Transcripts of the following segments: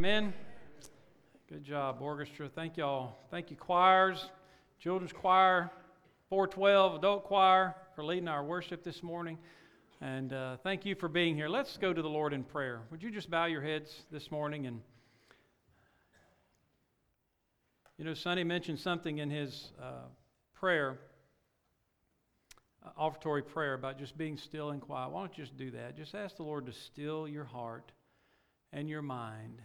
Amen. Good job, orchestra. Thank y'all. Thank you, choirs, children's choir, 412 adult choir, for leading our worship this morning. And uh, thank you for being here. Let's go to the Lord in prayer. Would you just bow your heads this morning? And, you know, Sonny mentioned something in his uh, prayer, uh, offertory prayer, about just being still and quiet. Why don't you just do that? Just ask the Lord to still your heart and your mind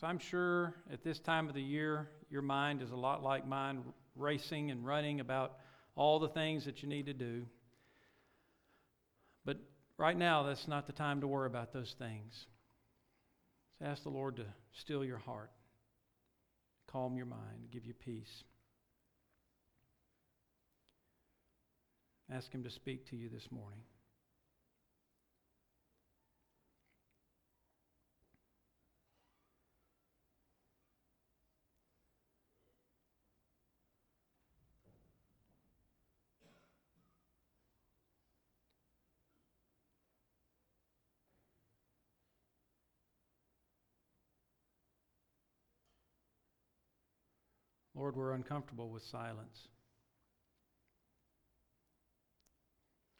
because I'm sure at this time of the year, your mind is a lot like mine, racing and running about all the things that you need to do. But right now, that's not the time to worry about those things. So ask the Lord to still your heart, calm your mind, give you peace. Ask Him to speak to you this morning. Lord, we're uncomfortable with silence.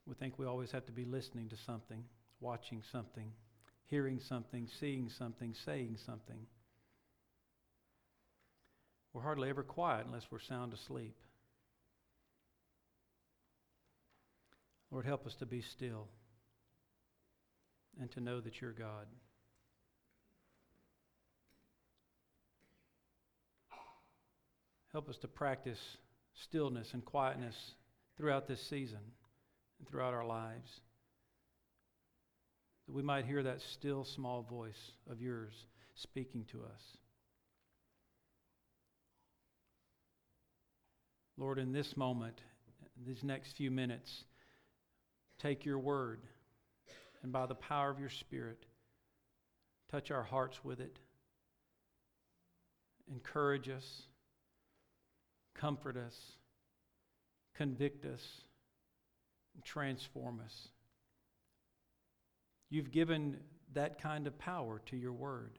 We think we always have to be listening to something, watching something, hearing something, seeing something, saying something. We're hardly ever quiet unless we're sound asleep. Lord, help us to be still and to know that you're God. Help us to practice stillness and quietness throughout this season and throughout our lives. That we might hear that still small voice of yours speaking to us. Lord, in this moment, in these next few minutes, take your word and by the power of your Spirit, touch our hearts with it. Encourage us comfort us, convict us, transform us. You've given that kind of power to your word.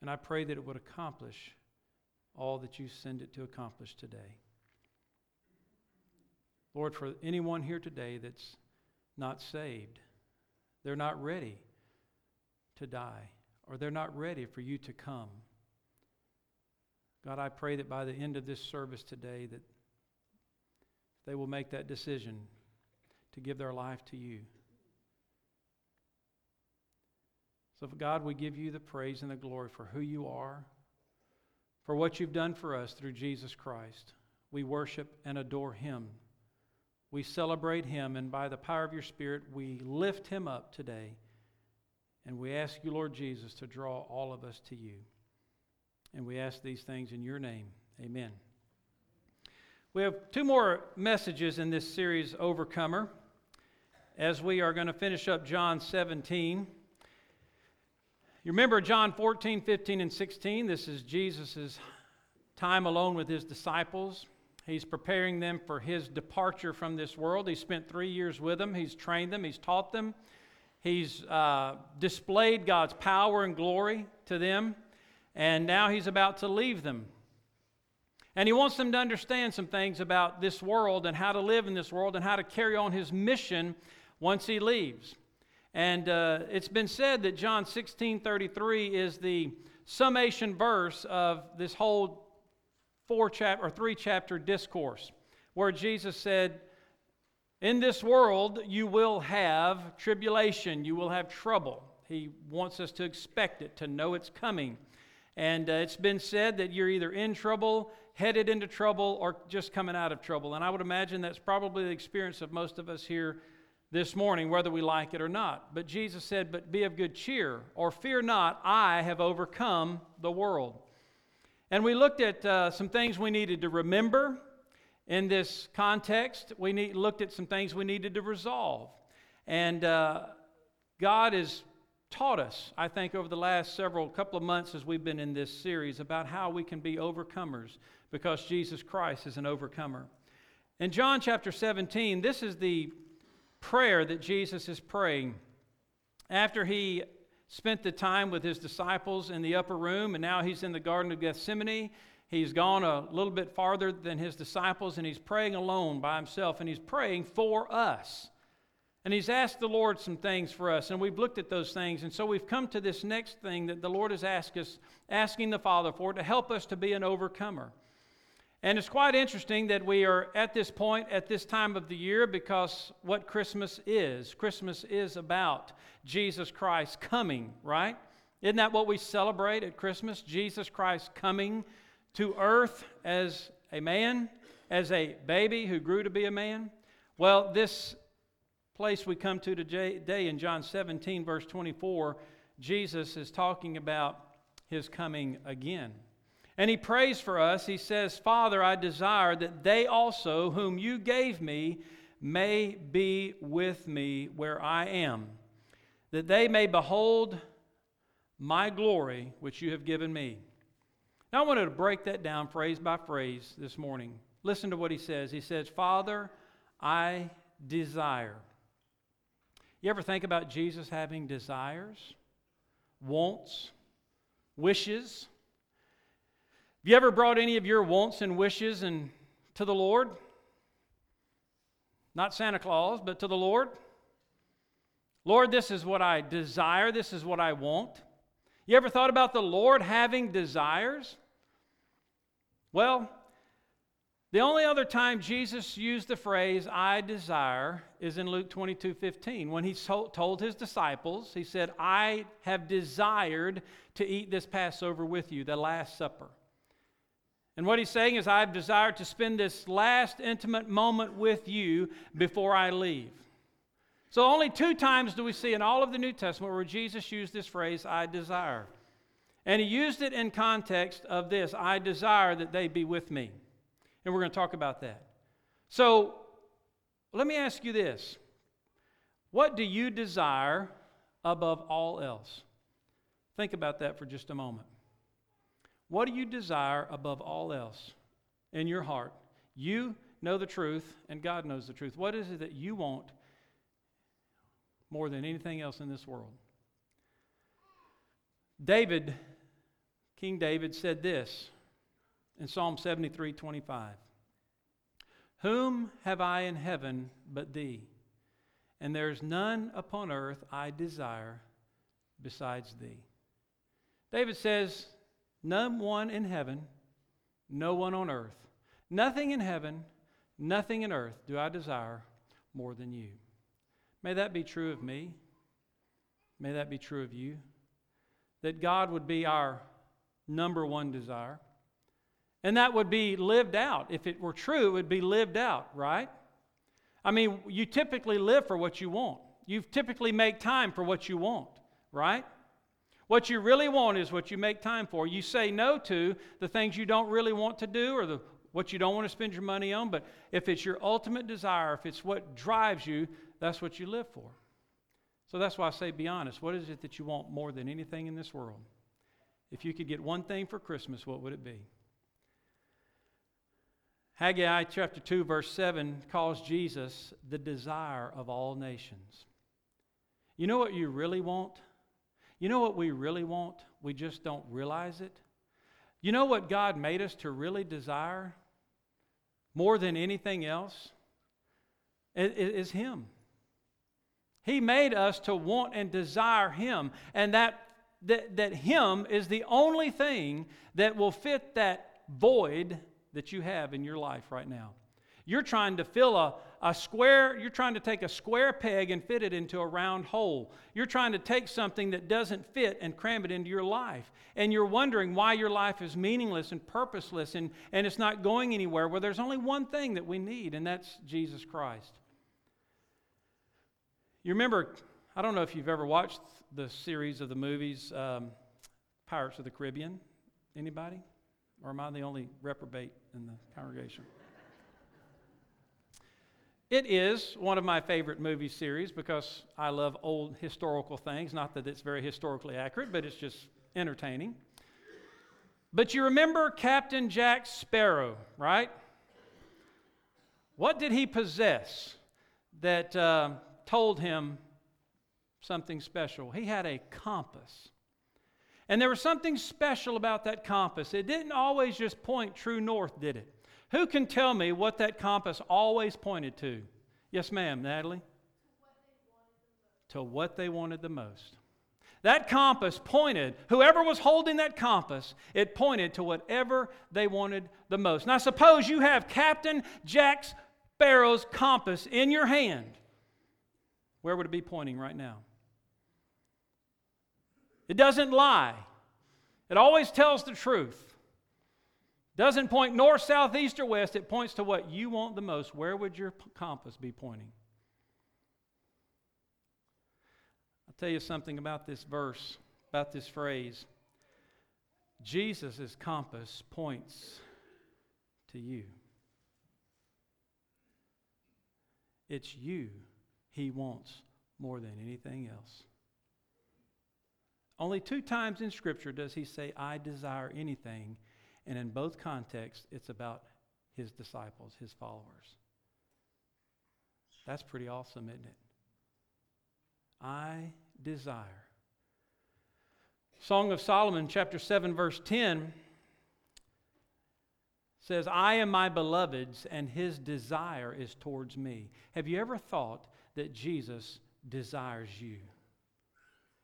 And I pray that it would accomplish all that you send it to accomplish today. Lord, for anyone here today that's not saved, they're not ready to die, or they're not ready for you to come. God, I pray that by the end of this service today that they will make that decision to give their life to you. So, God, we give you the praise and the glory for who you are, for what you've done for us through Jesus Christ. We worship and adore him. We celebrate him, and by the power of your Spirit, we lift him up today. And we ask you, Lord Jesus, to draw all of us to you. And we ask these things in your name. Amen. We have two more messages in this series, Overcomer, as we are going to finish up John 17. You remember John 14, 15, and 16? This is Jesus' time alone with his disciples. He's preparing them for his departure from this world. He spent three years with them. He's trained them, he's taught them, he's uh, displayed God's power and glory to them and now he's about to leave them. And he wants them to understand some things about this world and how to live in this world and how to carry on his mission once he leaves. And uh, it's been said that John 16 33 is the summation verse of this whole four chapter or three chapter discourse, where Jesus said, In this world you will have tribulation, you will have trouble. He wants us to expect it, to know it's coming. And uh, it's been said that you're either in trouble, headed into trouble, or just coming out of trouble. And I would imagine that's probably the experience of most of us here this morning, whether we like it or not. But Jesus said, But be of good cheer, or fear not, I have overcome the world. And we looked at uh, some things we needed to remember in this context. We need, looked at some things we needed to resolve. And uh, God is taught us, I think, over the last several couple of months as we've been in this series about how we can be overcomers because Jesus Christ is an overcomer. In John chapter 17, this is the prayer that Jesus is praying after he spent the time with his disciples in the upper room, and now he's in the Garden of Gethsemane. He's gone a little bit farther than his disciples, and he's praying alone by himself, and he's praying for us. And he's asked the Lord some things for us, and we've looked at those things. And so we've come to this next thing that the Lord has asked us, asking the Father for to help us to be an overcomer. And it's quite interesting that we are at this point at this time of the year because what Christmas is. Christmas is about Jesus Christ coming, right? Isn't that what we celebrate at Christmas? Jesus Christ coming to earth as a man, as a baby who grew to be a man. Well, this place we come to today in John 17, verse 24, Jesus is talking about his coming again. And he prays for us. He says, Father, I desire that they also, whom you gave me, may be with me where I am, that they may behold my glory which you have given me. Now, I wanted to break that down phrase by phrase this morning. Listen to what he says. He says, Father, I desire. You ever think about Jesus having desires, wants, wishes? Have you ever brought any of your wants and wishes and to the Lord? Not Santa Claus, but to the Lord. Lord, this is what I desire, this is what I want. You ever thought about the Lord having desires? Well, the only other time Jesus used the phrase, I desire, is in Luke 22 15. When he told his disciples, he said, I have desired to eat this Passover with you, the Last Supper. And what he's saying is, I've desired to spend this last intimate moment with you before I leave. So, only two times do we see in all of the New Testament where Jesus used this phrase, I desire. And he used it in context of this I desire that they be with me. And we're going to talk about that. So, let me ask you this What do you desire above all else? Think about that for just a moment. What do you desire above all else in your heart? You know the truth, and God knows the truth. What is it that you want more than anything else in this world? David, King David, said this in Psalm 73 25. Whom have I in heaven but thee? And there's none upon earth I desire besides thee. David says, no one in heaven, no one on earth. Nothing in heaven, nothing in earth do I desire more than you. May that be true of me. May that be true of you. That God would be our number one desire. And that would be lived out. If it were true, it would be lived out, right? I mean, you typically live for what you want. You typically make time for what you want, right? What you really want is what you make time for. You say no to the things you don't really want to do or the, what you don't want to spend your money on, but if it's your ultimate desire, if it's what drives you, that's what you live for. So that's why I say be honest. What is it that you want more than anything in this world? If you could get one thing for Christmas, what would it be? Haggai chapter 2, verse 7 calls Jesus the desire of all nations. You know what you really want? You know what we really want? We just don't realize it. You know what God made us to really desire more than anything else? It is Him. He made us to want and desire Him, and that, that, that Him is the only thing that will fit that void that you have in your life right now. You're trying to fill a, a square, you're trying to take a square peg and fit it into a round hole. You're trying to take something that doesn't fit and cram it into your life. And you're wondering why your life is meaningless and purposeless and, and it's not going anywhere. Well, there's only one thing that we need, and that's Jesus Christ. You remember, I don't know if you've ever watched the series of the movies um, Pirates of the Caribbean. Anybody? Or am I the only reprobate in the congregation? It is one of my favorite movie series because I love old historical things. Not that it's very historically accurate, but it's just entertaining. But you remember Captain Jack Sparrow, right? What did he possess that uh, told him something special. He had a compass. And there was something special about that compass. It didn't always just point true north, did it? Who can tell me what that compass always pointed to? Yes, ma'am, Natalie? To what they wanted the most. That compass pointed, whoever was holding that compass, it pointed to whatever they wanted the most. Now, suppose you have Captain Jack Sparrow's compass in your hand. Where would it be pointing right now? It doesn't lie, it always tells the truth. Doesn't point north, south, east, or west. It points to what you want the most. Where would your compass be pointing? I'll tell you something about this verse, about this phrase. Jesus' compass points to you. It's you he wants more than anything else. Only two times in Scripture does he say, I desire anything. And in both contexts, it's about his disciples, his followers. That's pretty awesome, isn't it? I desire. Song of Solomon, chapter 7, verse 10 says, I am my beloved's, and his desire is towards me. Have you ever thought that Jesus desires you?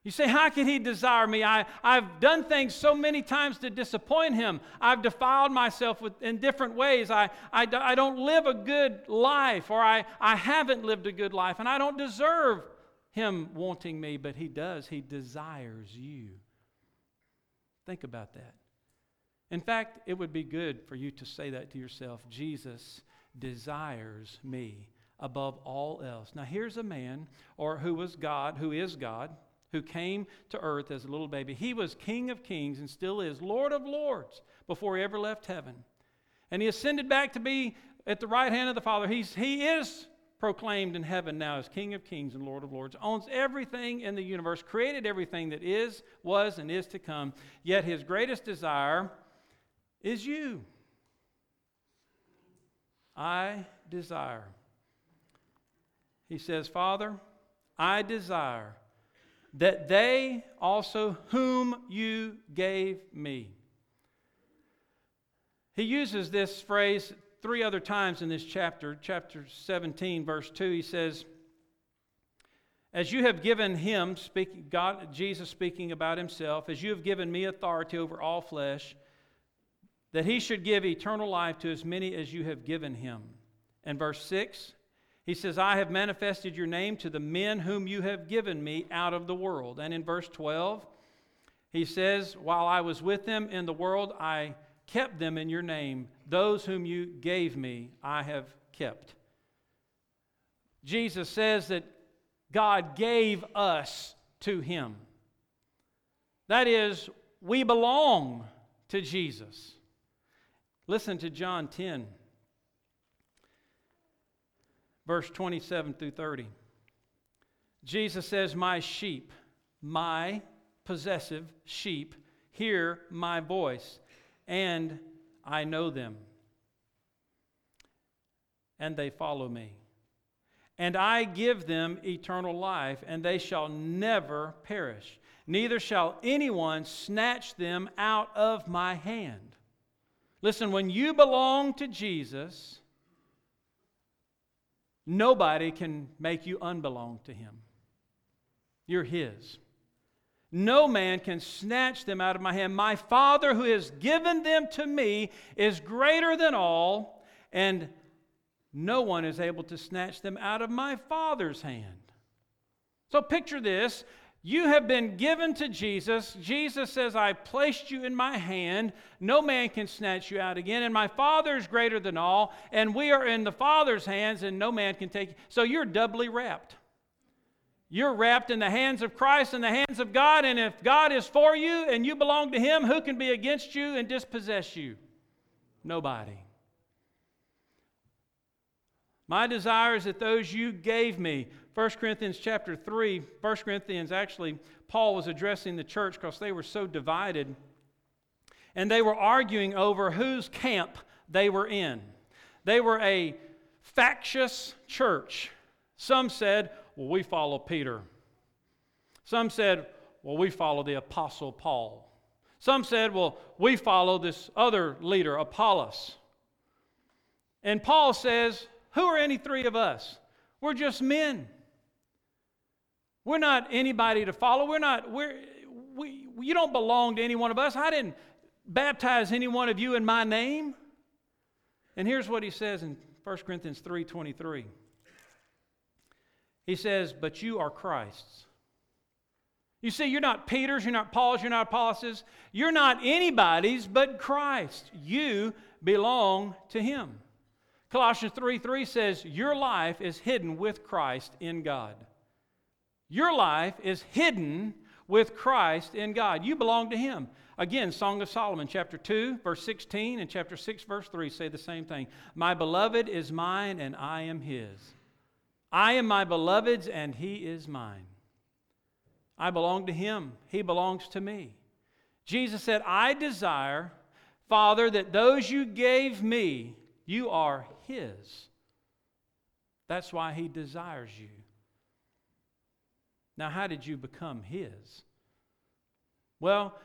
You say, How can he desire me? I, I've done things so many times to disappoint him. I've defiled myself with, in different ways. I, I, I don't live a good life, or I, I haven't lived a good life, and I don't deserve him wanting me, but he does. He desires you. Think about that. In fact, it would be good for you to say that to yourself Jesus desires me above all else. Now, here's a man, or who was God, who is God who came to earth as a little baby. He was King of kings and still is Lord of lords before he ever left heaven. And he ascended back to be at the right hand of the Father. He's, he is proclaimed in heaven now as King of kings and Lord of lords, owns everything in the universe, created everything that is, was, and is to come. Yet his greatest desire is you. I desire. He says, Father, I desire that they also whom you gave me. He uses this phrase three other times in this chapter, chapter 17, verse 2. He says, As you have given him, speaking, God, Jesus speaking about himself, as you have given me authority over all flesh, that he should give eternal life to as many as you have given him. And verse 6 he says, I have manifested your name to the men whom you have given me out of the world. And in verse 12, he says, While I was with them in the world, I kept them in your name. Those whom you gave me, I have kept. Jesus says that God gave us to him. That is, we belong to Jesus. Listen to John 10 verse 27 through 30. Jesus says, My sheep, my possessive sheep, hear my voice, and I know them, and they follow me. And I give them eternal life, and they shall never perish. Neither shall anyone snatch them out of my hand. Listen, when you belong to Jesus, Nobody can make you unbelong to him. You're his. No man can snatch them out of my hand. My Father, who has given them to me, is greater than all, and no one is able to snatch them out of my Father's hand. So picture this you have been given to Jesus. Jesus says, I placed you in my hand. No man can snatch you out again. And my Father is greater than all. And we are in the Father's hands, and no man can take you. So you're doubly wrapped. You're wrapped in the hands of Christ and the hands of God. And if God is for you and you belong to Him, who can be against you and dispossess you? Nobody. My desire is that those you gave me 1 Corinthians chapter 3, 1 Corinthians, actually, Paul was addressing the church because they were so divided. And they were arguing over whose camp they were in. They were a factious church. Some said, well, we follow Peter. Some said, well, we follow the Apostle Paul. Some said, well, we follow this other leader, Apollos. And Paul says, who are any three of us? We're just men. We're not anybody to follow. We're not, we're, we, you don't belong to any one of us. I didn't baptize any one of you in my name. And here's what he says in 1 Corinthians 3:23. He says, "But you are Christ's." You see, you're not Peter's, you're not Paul's, you're not Apollos', you're not anybody's but Christ. You belong to him. Colossians 3 3 says, Your life is hidden with Christ in God. Your life is hidden with Christ in God. You belong to Him. Again, Song of Solomon, chapter 2, verse 16, and chapter 6, verse 3 say the same thing. My beloved is mine, and I am His. I am my beloved's, and He is mine. I belong to Him, He belongs to me. Jesus said, I desire, Father, that those you gave me, you are His. That's why He desires you. Now, how did you become His? Well,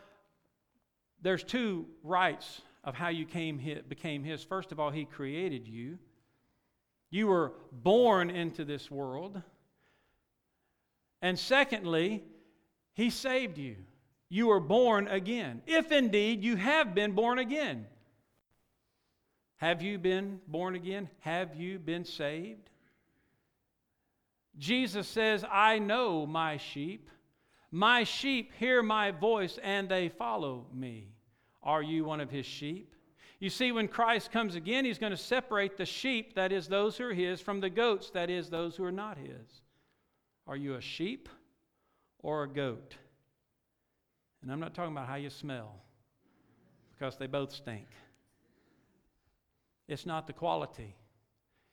there's two rights of how you came, became His. First of all, He created you. You were born into this world. And secondly, He saved you. You were born again, if indeed you have been born again. Have you been born again? Have you been saved? Jesus says, I know my sheep. My sheep hear my voice and they follow me. Are you one of his sheep? You see, when Christ comes again, he's going to separate the sheep, that is, those who are his, from the goats, that is, those who are not his. Are you a sheep or a goat? And I'm not talking about how you smell, because they both stink. It's not the quality,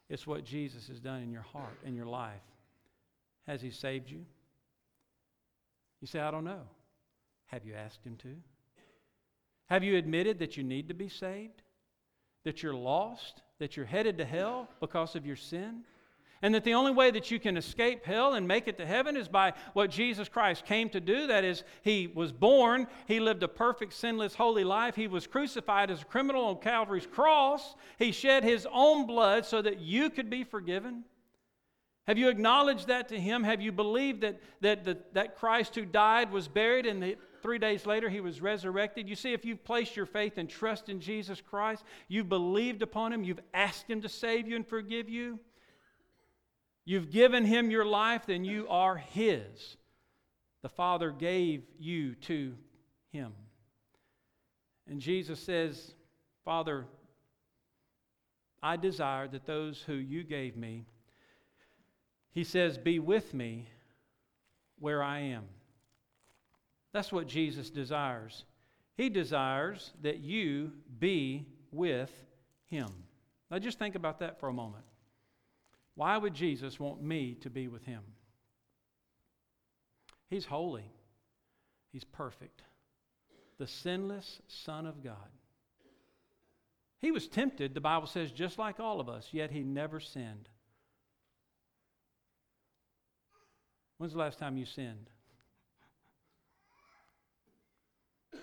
it's what Jesus has done in your heart, in your life. Has He saved you? You say, I don't know. Have you asked Him to? Have you admitted that you need to be saved? That you're lost? That you're headed to hell because of your sin? And that the only way that you can escape hell and make it to heaven is by what Jesus Christ came to do. That is, He was born, He lived a perfect, sinless, holy life. He was crucified as a criminal on Calvary's cross. He shed His own blood so that you could be forgiven. Have you acknowledged that to him? Have you believed that, that, that, that Christ who died was buried and that three days later he was resurrected? You see, if you've placed your faith and trust in Jesus Christ, you've believed upon him, you've asked him to save you and forgive you, you've given him your life, then you are his. The Father gave you to him. And Jesus says, Father, I desire that those who you gave me he says, Be with me where I am. That's what Jesus desires. He desires that you be with Him. Now, just think about that for a moment. Why would Jesus want me to be with Him? He's holy, He's perfect, the sinless Son of God. He was tempted, the Bible says, just like all of us, yet He never sinned. When's the last time you sinned?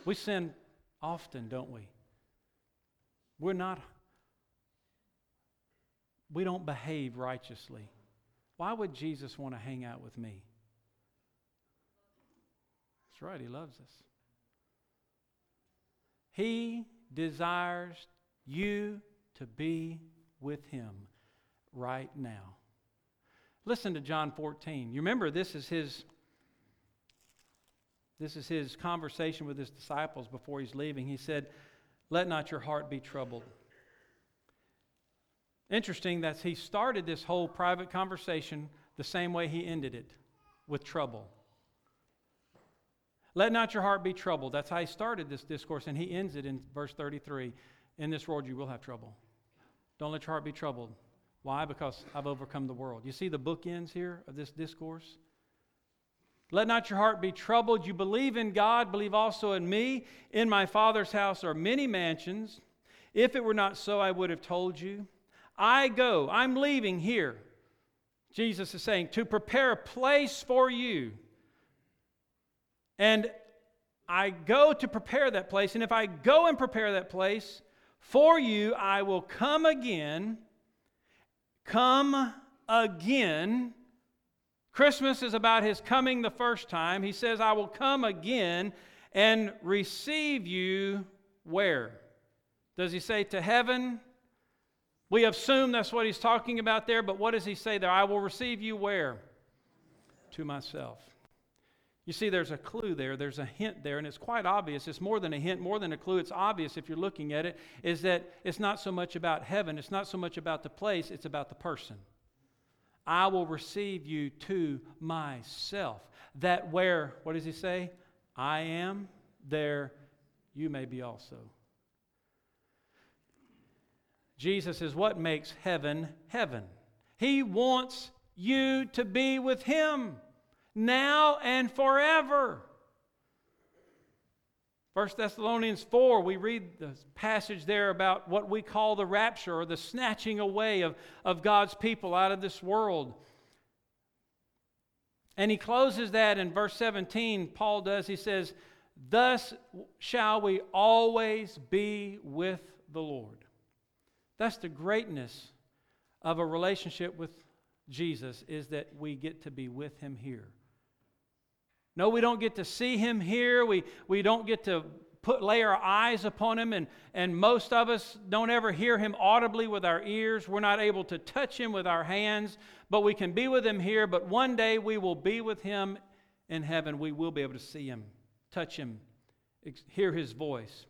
We sin often, don't we? We're not, we don't behave righteously. Why would Jesus want to hang out with me? That's right, He loves us. He desires you to be with Him right now. Listen to John 14. You remember this is his this is his conversation with his disciples before he's leaving. He said, "Let not your heart be troubled." Interesting that he started this whole private conversation the same way he ended it, with trouble. Let not your heart be troubled. That's how he started this discourse, and he ends it in verse 33. In this world you will have trouble. Don't let your heart be troubled. Why? Because I've overcome the world. You see the bookends here of this discourse? Let not your heart be troubled. You believe in God, believe also in me. In my Father's house are many mansions. If it were not so, I would have told you. I go, I'm leaving here. Jesus is saying, to prepare a place for you. And I go to prepare that place. And if I go and prepare that place for you, I will come again. Come again. Christmas is about his coming the first time. He says, I will come again and receive you where? Does he say to heaven? We assume that's what he's talking about there, but what does he say there? I will receive you where? To myself. You see, there's a clue there, there's a hint there, and it's quite obvious. It's more than a hint, more than a clue. It's obvious if you're looking at it, is that it's not so much about heaven, it's not so much about the place, it's about the person. I will receive you to myself. That where, what does he say? I am, there you may be also. Jesus is what makes heaven heaven. He wants you to be with him now and forever. 1 Thessalonians 4, we read the passage there about what we call the rapture or the snatching away of, of God's people out of this world. And he closes that in verse 17, Paul does. He says, Thus shall we always be with the Lord. That's the greatness of a relationship with Jesus, is that we get to be with him here. No, we don't get to see him here. We, we don't get to put, lay our eyes upon him, and, and most of us don't ever hear him audibly with our ears. We're not able to touch him with our hands, but we can be with him here. But one day we will be with him in heaven. We will be able to see him, touch him, hear his voice.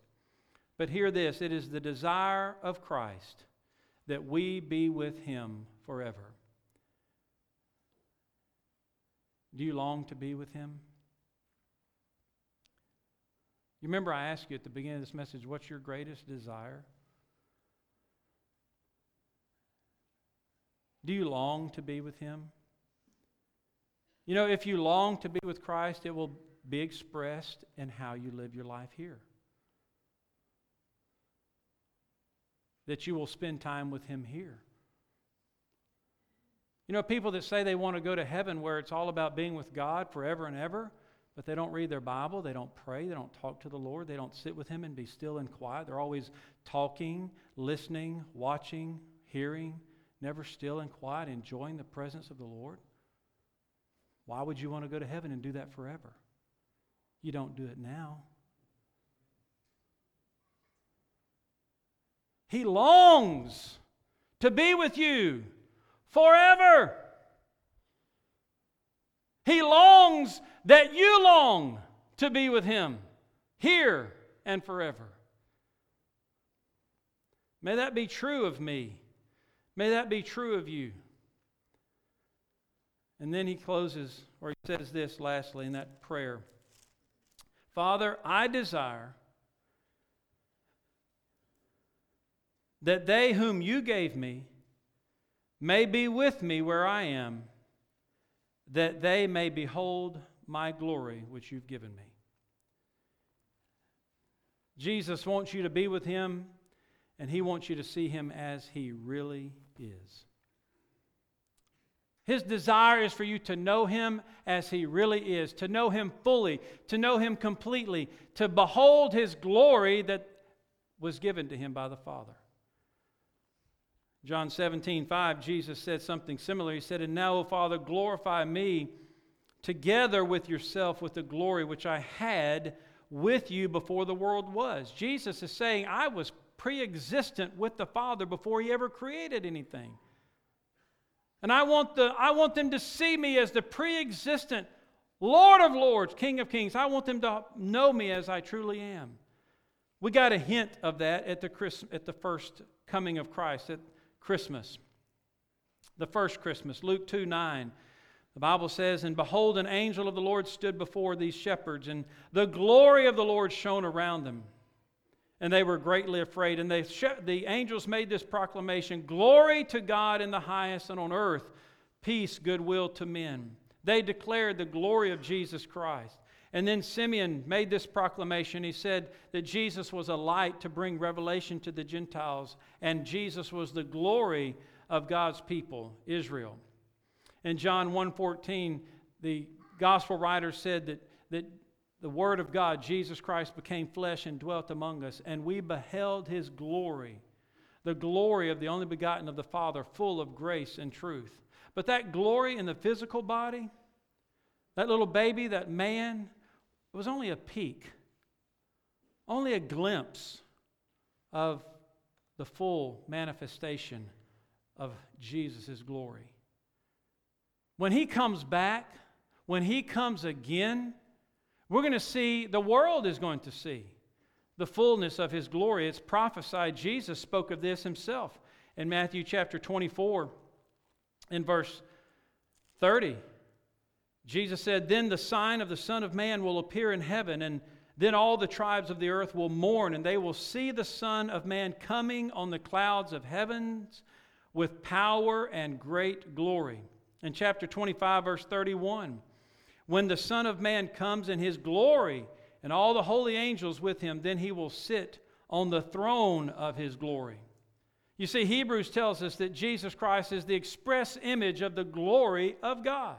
But hear this it is the desire of Christ that we be with him forever. Do you long to be with him? You remember I asked you at the beginning of this message, what's your greatest desire? Do you long to be with Him? You know, if you long to be with Christ, it will be expressed in how you live your life here. That you will spend time with Him here. You know, people that say they want to go to heaven where it's all about being with God forever and ever, but they don't read their Bible, they don't pray, they don't talk to the Lord, they don't sit with Him and be still and quiet. They're always talking, listening, watching, hearing, never still and quiet, enjoying the presence of the Lord. Why would you want to go to heaven and do that forever? You don't do it now. He longs to be with you forever. He longs that you long to be with Him here and forever. May that be true of me. May that be true of you. And then he closes, or he says this lastly in that prayer Father, I desire that they whom you gave me may be with me where I am that they may behold my glory which you've given me. Jesus wants you to be with him, and he wants you to see him as he really is. His desire is for you to know him as he really is, to know him fully, to know him completely, to behold his glory that was given to him by the Father. John 17, 5, Jesus said something similar. He said, And now, O Father, glorify me together with yourself with the glory which I had with you before the world was. Jesus is saying, I was pre existent with the Father before he ever created anything. And I want, the, I want them to see me as the pre existent Lord of Lords, King of Kings. I want them to know me as I truly am. We got a hint of that at the, Christ, at the first coming of Christ, at Christmas. The first Christmas, Luke 2 9. The Bible says, And behold, an angel of the Lord stood before these shepherds, and the glory of the Lord shone around them. And they were greatly afraid. And they, the angels made this proclamation Glory to God in the highest, and on earth, peace, goodwill to men. They declared the glory of Jesus Christ. And then Simeon made this proclamation. He said that Jesus was a light to bring revelation to the Gentiles, and Jesus was the glory of God's people, Israel. In John 1:14, the gospel writer said that, that the Word of God, Jesus Christ, became flesh and dwelt among us, and we beheld his glory, the glory of the only begotten of the Father, full of grace and truth. But that glory in the physical body, that little baby, that man, it was only a peek, only a glimpse of the full manifestation of Jesus' glory. When he comes back, when he comes again, we're going to see, the world is going to see the fullness of his glory. It's prophesied. Jesus spoke of this himself in Matthew chapter 24, in verse 30. Jesus said, Then the sign of the Son of Man will appear in heaven, and then all the tribes of the earth will mourn, and they will see the Son of Man coming on the clouds of heavens with power and great glory. In chapter 25, verse 31, when the Son of Man comes in his glory and all the holy angels with him, then he will sit on the throne of his glory. You see, Hebrews tells us that Jesus Christ is the express image of the glory of God.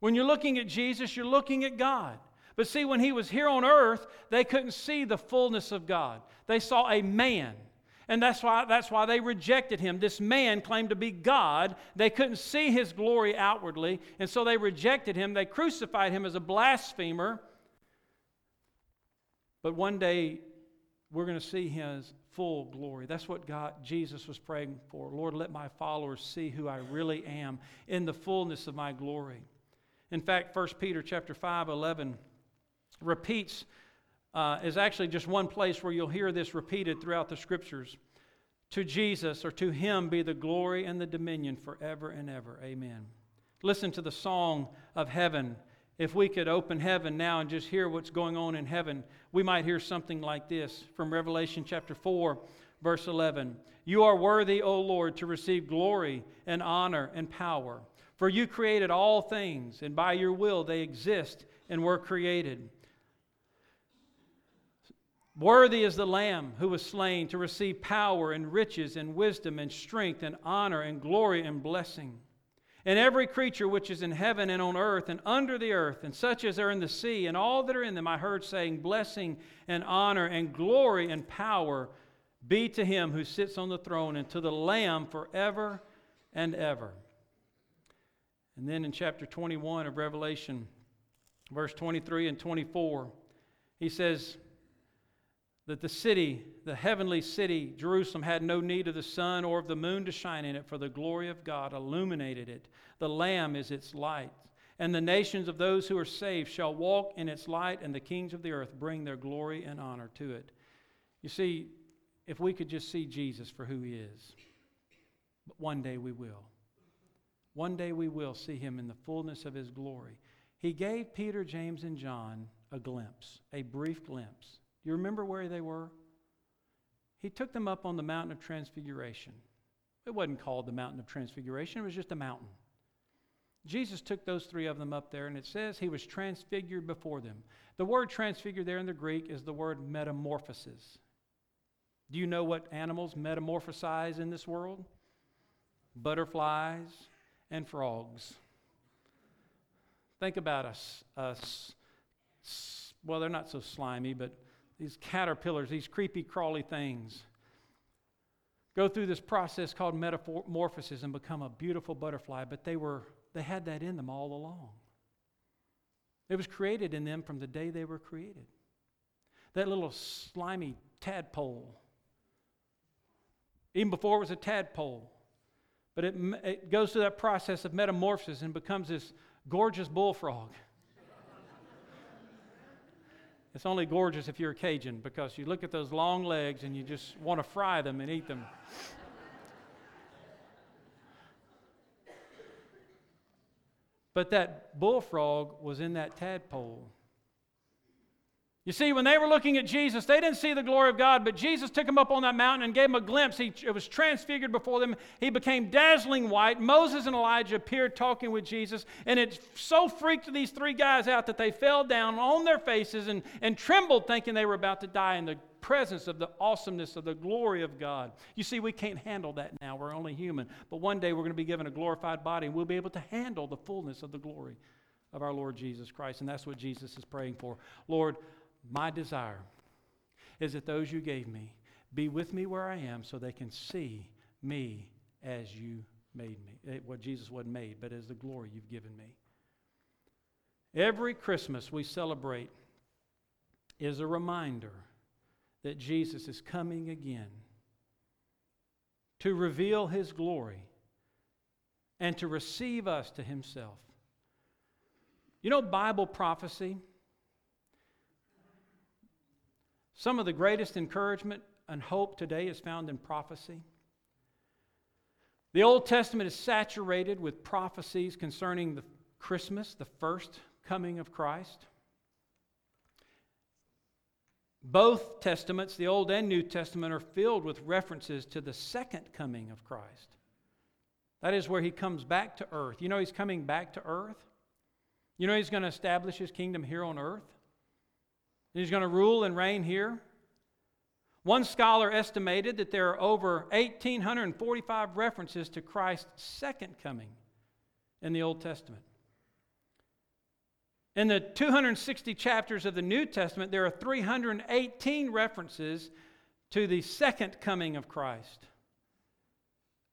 When you're looking at Jesus, you're looking at God. But see, when he was here on earth, they couldn't see the fullness of God. They saw a man. And that's why, that's why they rejected him. This man claimed to be God. They couldn't see his glory outwardly, and so they rejected him. They crucified him as a blasphemer. But one day, we're going to see his full glory. That's what God, Jesus was praying for. Lord, let my followers see who I really am in the fullness of my glory. In fact, 1 Peter chapter 5, 11 repeats uh, is actually just one place where you'll hear this repeated throughout the scriptures. To Jesus or to him be the glory and the dominion forever and ever. Amen. Listen to the song of heaven. If we could open heaven now and just hear what's going on in heaven, we might hear something like this from Revelation chapter 4, verse 11. You are worthy, O Lord, to receive glory and honor and power. For you created all things, and by your will they exist and were created. Worthy is the Lamb who was slain to receive power and riches and wisdom and strength and honor and glory and blessing. And every creature which is in heaven and on earth and under the earth, and such as are in the sea, and all that are in them, I heard saying, Blessing and honor and glory and power be to him who sits on the throne and to the Lamb forever and ever. And then in chapter 21 of Revelation, verse 23 and 24, he says, that the city, the heavenly city, Jerusalem, had no need of the sun or of the moon to shine in it, for the glory of God illuminated it. The Lamb is its light. And the nations of those who are saved shall walk in its light, and the kings of the earth bring their glory and honor to it. You see, if we could just see Jesus for who he is, but one day we will. One day we will see him in the fullness of his glory. He gave Peter, James, and John a glimpse, a brief glimpse. Do You remember where they were? He took them up on the mountain of transfiguration. It wasn't called the mountain of transfiguration, it was just a mountain. Jesus took those three of them up there, and it says he was transfigured before them. The word transfigured there in the Greek is the word metamorphosis. Do you know what animals metamorphosize in this world? Butterflies and frogs. Think about us, us well, they're not so slimy, but these caterpillars, these creepy, crawly things, go through this process called metamorphosis and become a beautiful butterfly, but they, were, they had that in them all along. It was created in them from the day they were created. That little slimy tadpole, even before it was a tadpole, but it, it goes through that process of metamorphosis and becomes this gorgeous bullfrog. It's only gorgeous if you're a Cajun because you look at those long legs and you just want to fry them and eat them. but that bullfrog was in that tadpole. You see, when they were looking at Jesus, they didn't see the glory of God, but Jesus took them up on that mountain and gave them a glimpse. He, it was transfigured before them. He became dazzling white. Moses and Elijah appeared talking with Jesus, and it so freaked these three guys out that they fell down on their faces and, and trembled, thinking they were about to die in the presence of the awesomeness of the glory of God. You see, we can't handle that now. We're only human. But one day we're going to be given a glorified body, and we'll be able to handle the fullness of the glory of our Lord Jesus Christ. And that's what Jesus is praying for. Lord, my desire is that those you gave me be with me where I am so they can see me as you made me. Eh, what Jesus wasn't made, but as the glory you've given me. Every Christmas we celebrate is a reminder that Jesus is coming again to reveal his glory and to receive us to himself. You know, Bible prophecy, some of the greatest encouragement and hope today is found in prophecy. The Old Testament is saturated with prophecies concerning the Christmas, the first coming of Christ. Both testaments, the Old and New Testament, are filled with references to the second coming of Christ. That is where he comes back to earth. You know, he's coming back to earth. You know, he's going to establish his kingdom here on earth. He's going to rule and reign here. One scholar estimated that there are over 1,845 references to Christ's second coming in the Old Testament. In the 260 chapters of the New Testament, there are 318 references to the second coming of Christ.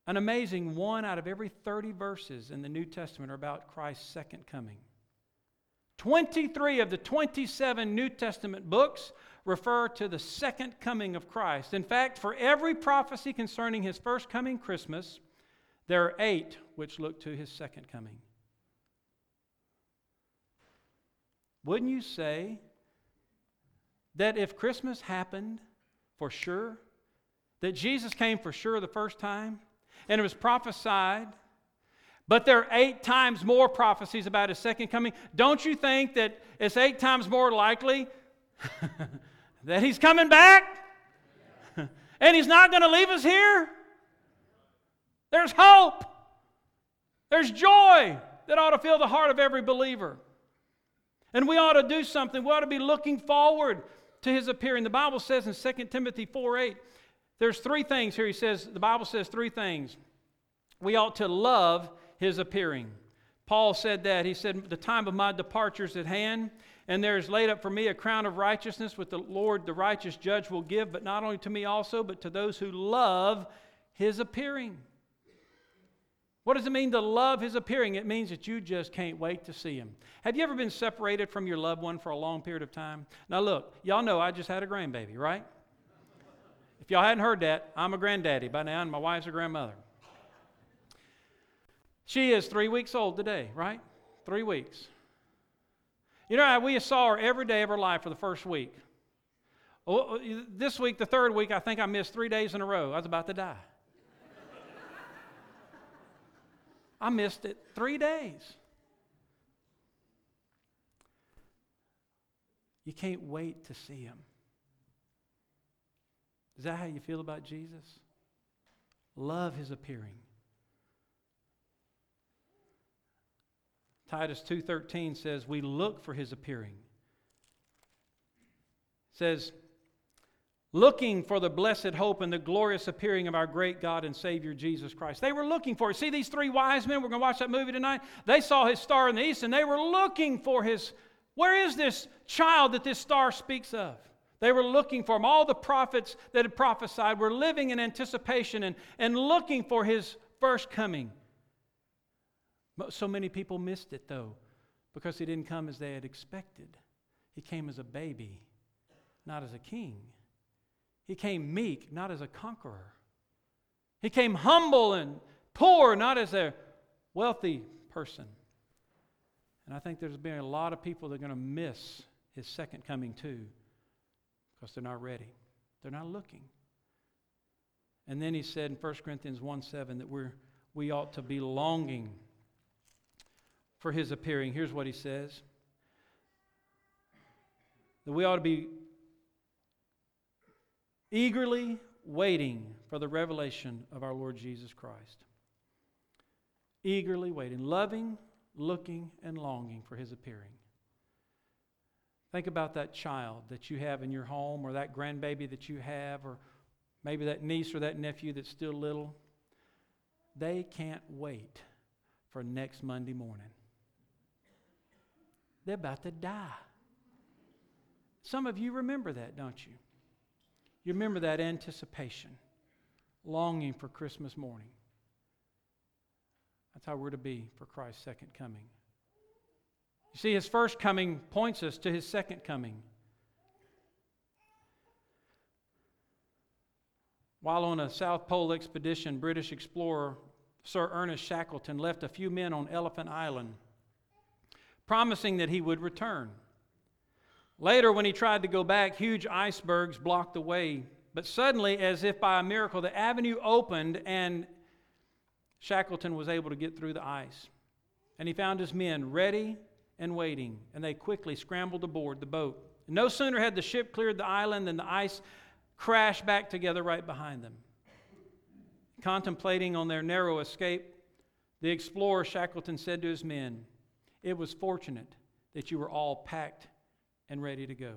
An amazing one out of every 30 verses in the New Testament are about Christ's second coming. 23 of the 27 New Testament books refer to the second coming of Christ. In fact, for every prophecy concerning his first coming Christmas, there are eight which look to his second coming. Wouldn't you say that if Christmas happened for sure, that Jesus came for sure the first time, and it was prophesied, but there are eight times more prophecies about his second coming, don't you think that it's eight times more likely that he's coming back? and he's not going to leave us here? There's hope. There's joy that ought to fill the heart of every believer. And we ought to do something. We ought to be looking forward to his appearing. The Bible says in 2 Timothy 4 8, there's three things here. He says, the Bible says three things. We ought to love his appearing. Paul said that. He said, The time of my departure is at hand, and there is laid up for me a crown of righteousness, which the Lord, the righteous judge, will give, but not only to me also, but to those who love his appearing. What does it mean to love his appearing? It means that you just can't wait to see him. Have you ever been separated from your loved one for a long period of time? Now, look, y'all know I just had a grandbaby, right? If y'all hadn't heard that, I'm a granddaddy by now, and my wife's a grandmother. She is three weeks old today, right? Three weeks. You know, we saw her every day of her life for the first week. Oh, oh, this week, the third week, I think I missed three days in a row. I was about to die. I missed it three days. You can't wait to see him. Is that how you feel about Jesus? Love his appearing. Titus 2:13 says we look for his appearing. It says looking for the blessed hope and the glorious appearing of our great God and Savior Jesus Christ. They were looking for it. See these three wise men, we're going to watch that movie tonight. They saw his star in the east and they were looking for his. Where is this child that this star speaks of? They were looking for him. All the prophets that had prophesied were living in anticipation and, and looking for his first coming. So many people missed it, though, because he didn't come as they had expected. He came as a baby, not as a king. He came meek, not as a conqueror. He came humble and poor, not as a wealthy person. And I think there's been a lot of people that are going to miss his second coming too because they're not ready. They're not looking. And then he said in 1 Corinthians 1 7 that we're, we ought to be longing for his appearing. Here's what he says that we ought to be eagerly waiting for the revelation of our Lord Jesus Christ. Eagerly waiting, loving, looking, and longing for his appearing. Think about that child that you have in your home, or that grandbaby that you have, or maybe that niece or that nephew that's still little. They can't wait for next Monday morning. They're about to die. Some of you remember that, don't you? You remember that anticipation, longing for Christmas morning. That's how we're to be for Christ's second coming. You see, his first coming points us to his second coming. While on a South Pole expedition, British explorer Sir Ernest Shackleton left a few men on Elephant Island, promising that he would return. Later, when he tried to go back, huge icebergs blocked the way. But suddenly, as if by a miracle, the avenue opened and Shackleton was able to get through the ice. And he found his men ready and waiting, and they quickly scrambled aboard the boat. No sooner had the ship cleared the island than the ice crashed back together right behind them. Contemplating on their narrow escape, the explorer Shackleton said to his men, It was fortunate that you were all packed and ready to go.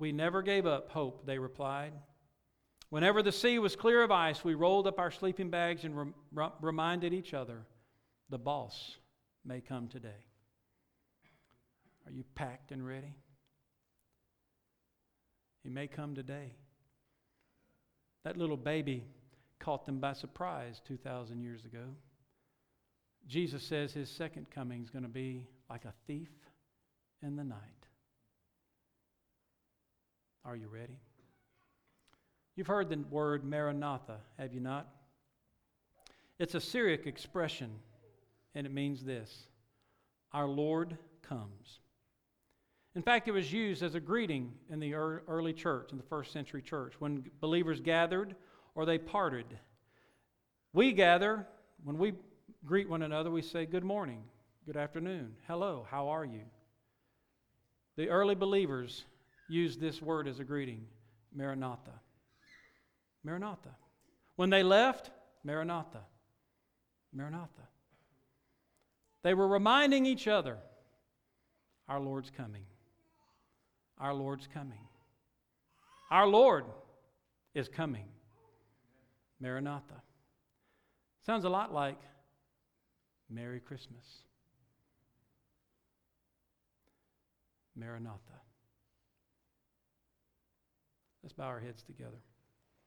We never gave up hope, they replied. Whenever the sea was clear of ice, we rolled up our sleeping bags and rem- reminded each other the boss may come today. Are you packed and ready? He may come today. That little baby caught them by surprise 2,000 years ago. Jesus says his second coming is going to be like a thief in the night. Are you ready? You've heard the word Maranatha, have you not? It's a Syriac expression, and it means this Our Lord comes. In fact, it was used as a greeting in the early church, in the first century church, when believers gathered or they parted. We gather, when we greet one another, we say, Good morning, good afternoon, hello, how are you? The early believers used this word as a greeting Maranatha. Maranatha. When they left, Maranatha. Maranatha. They were reminding each other, Our Lord's coming. Our Lord's coming. Our Lord is coming. Maranatha. Sounds a lot like Merry Christmas. Maranatha. Let's bow our heads together.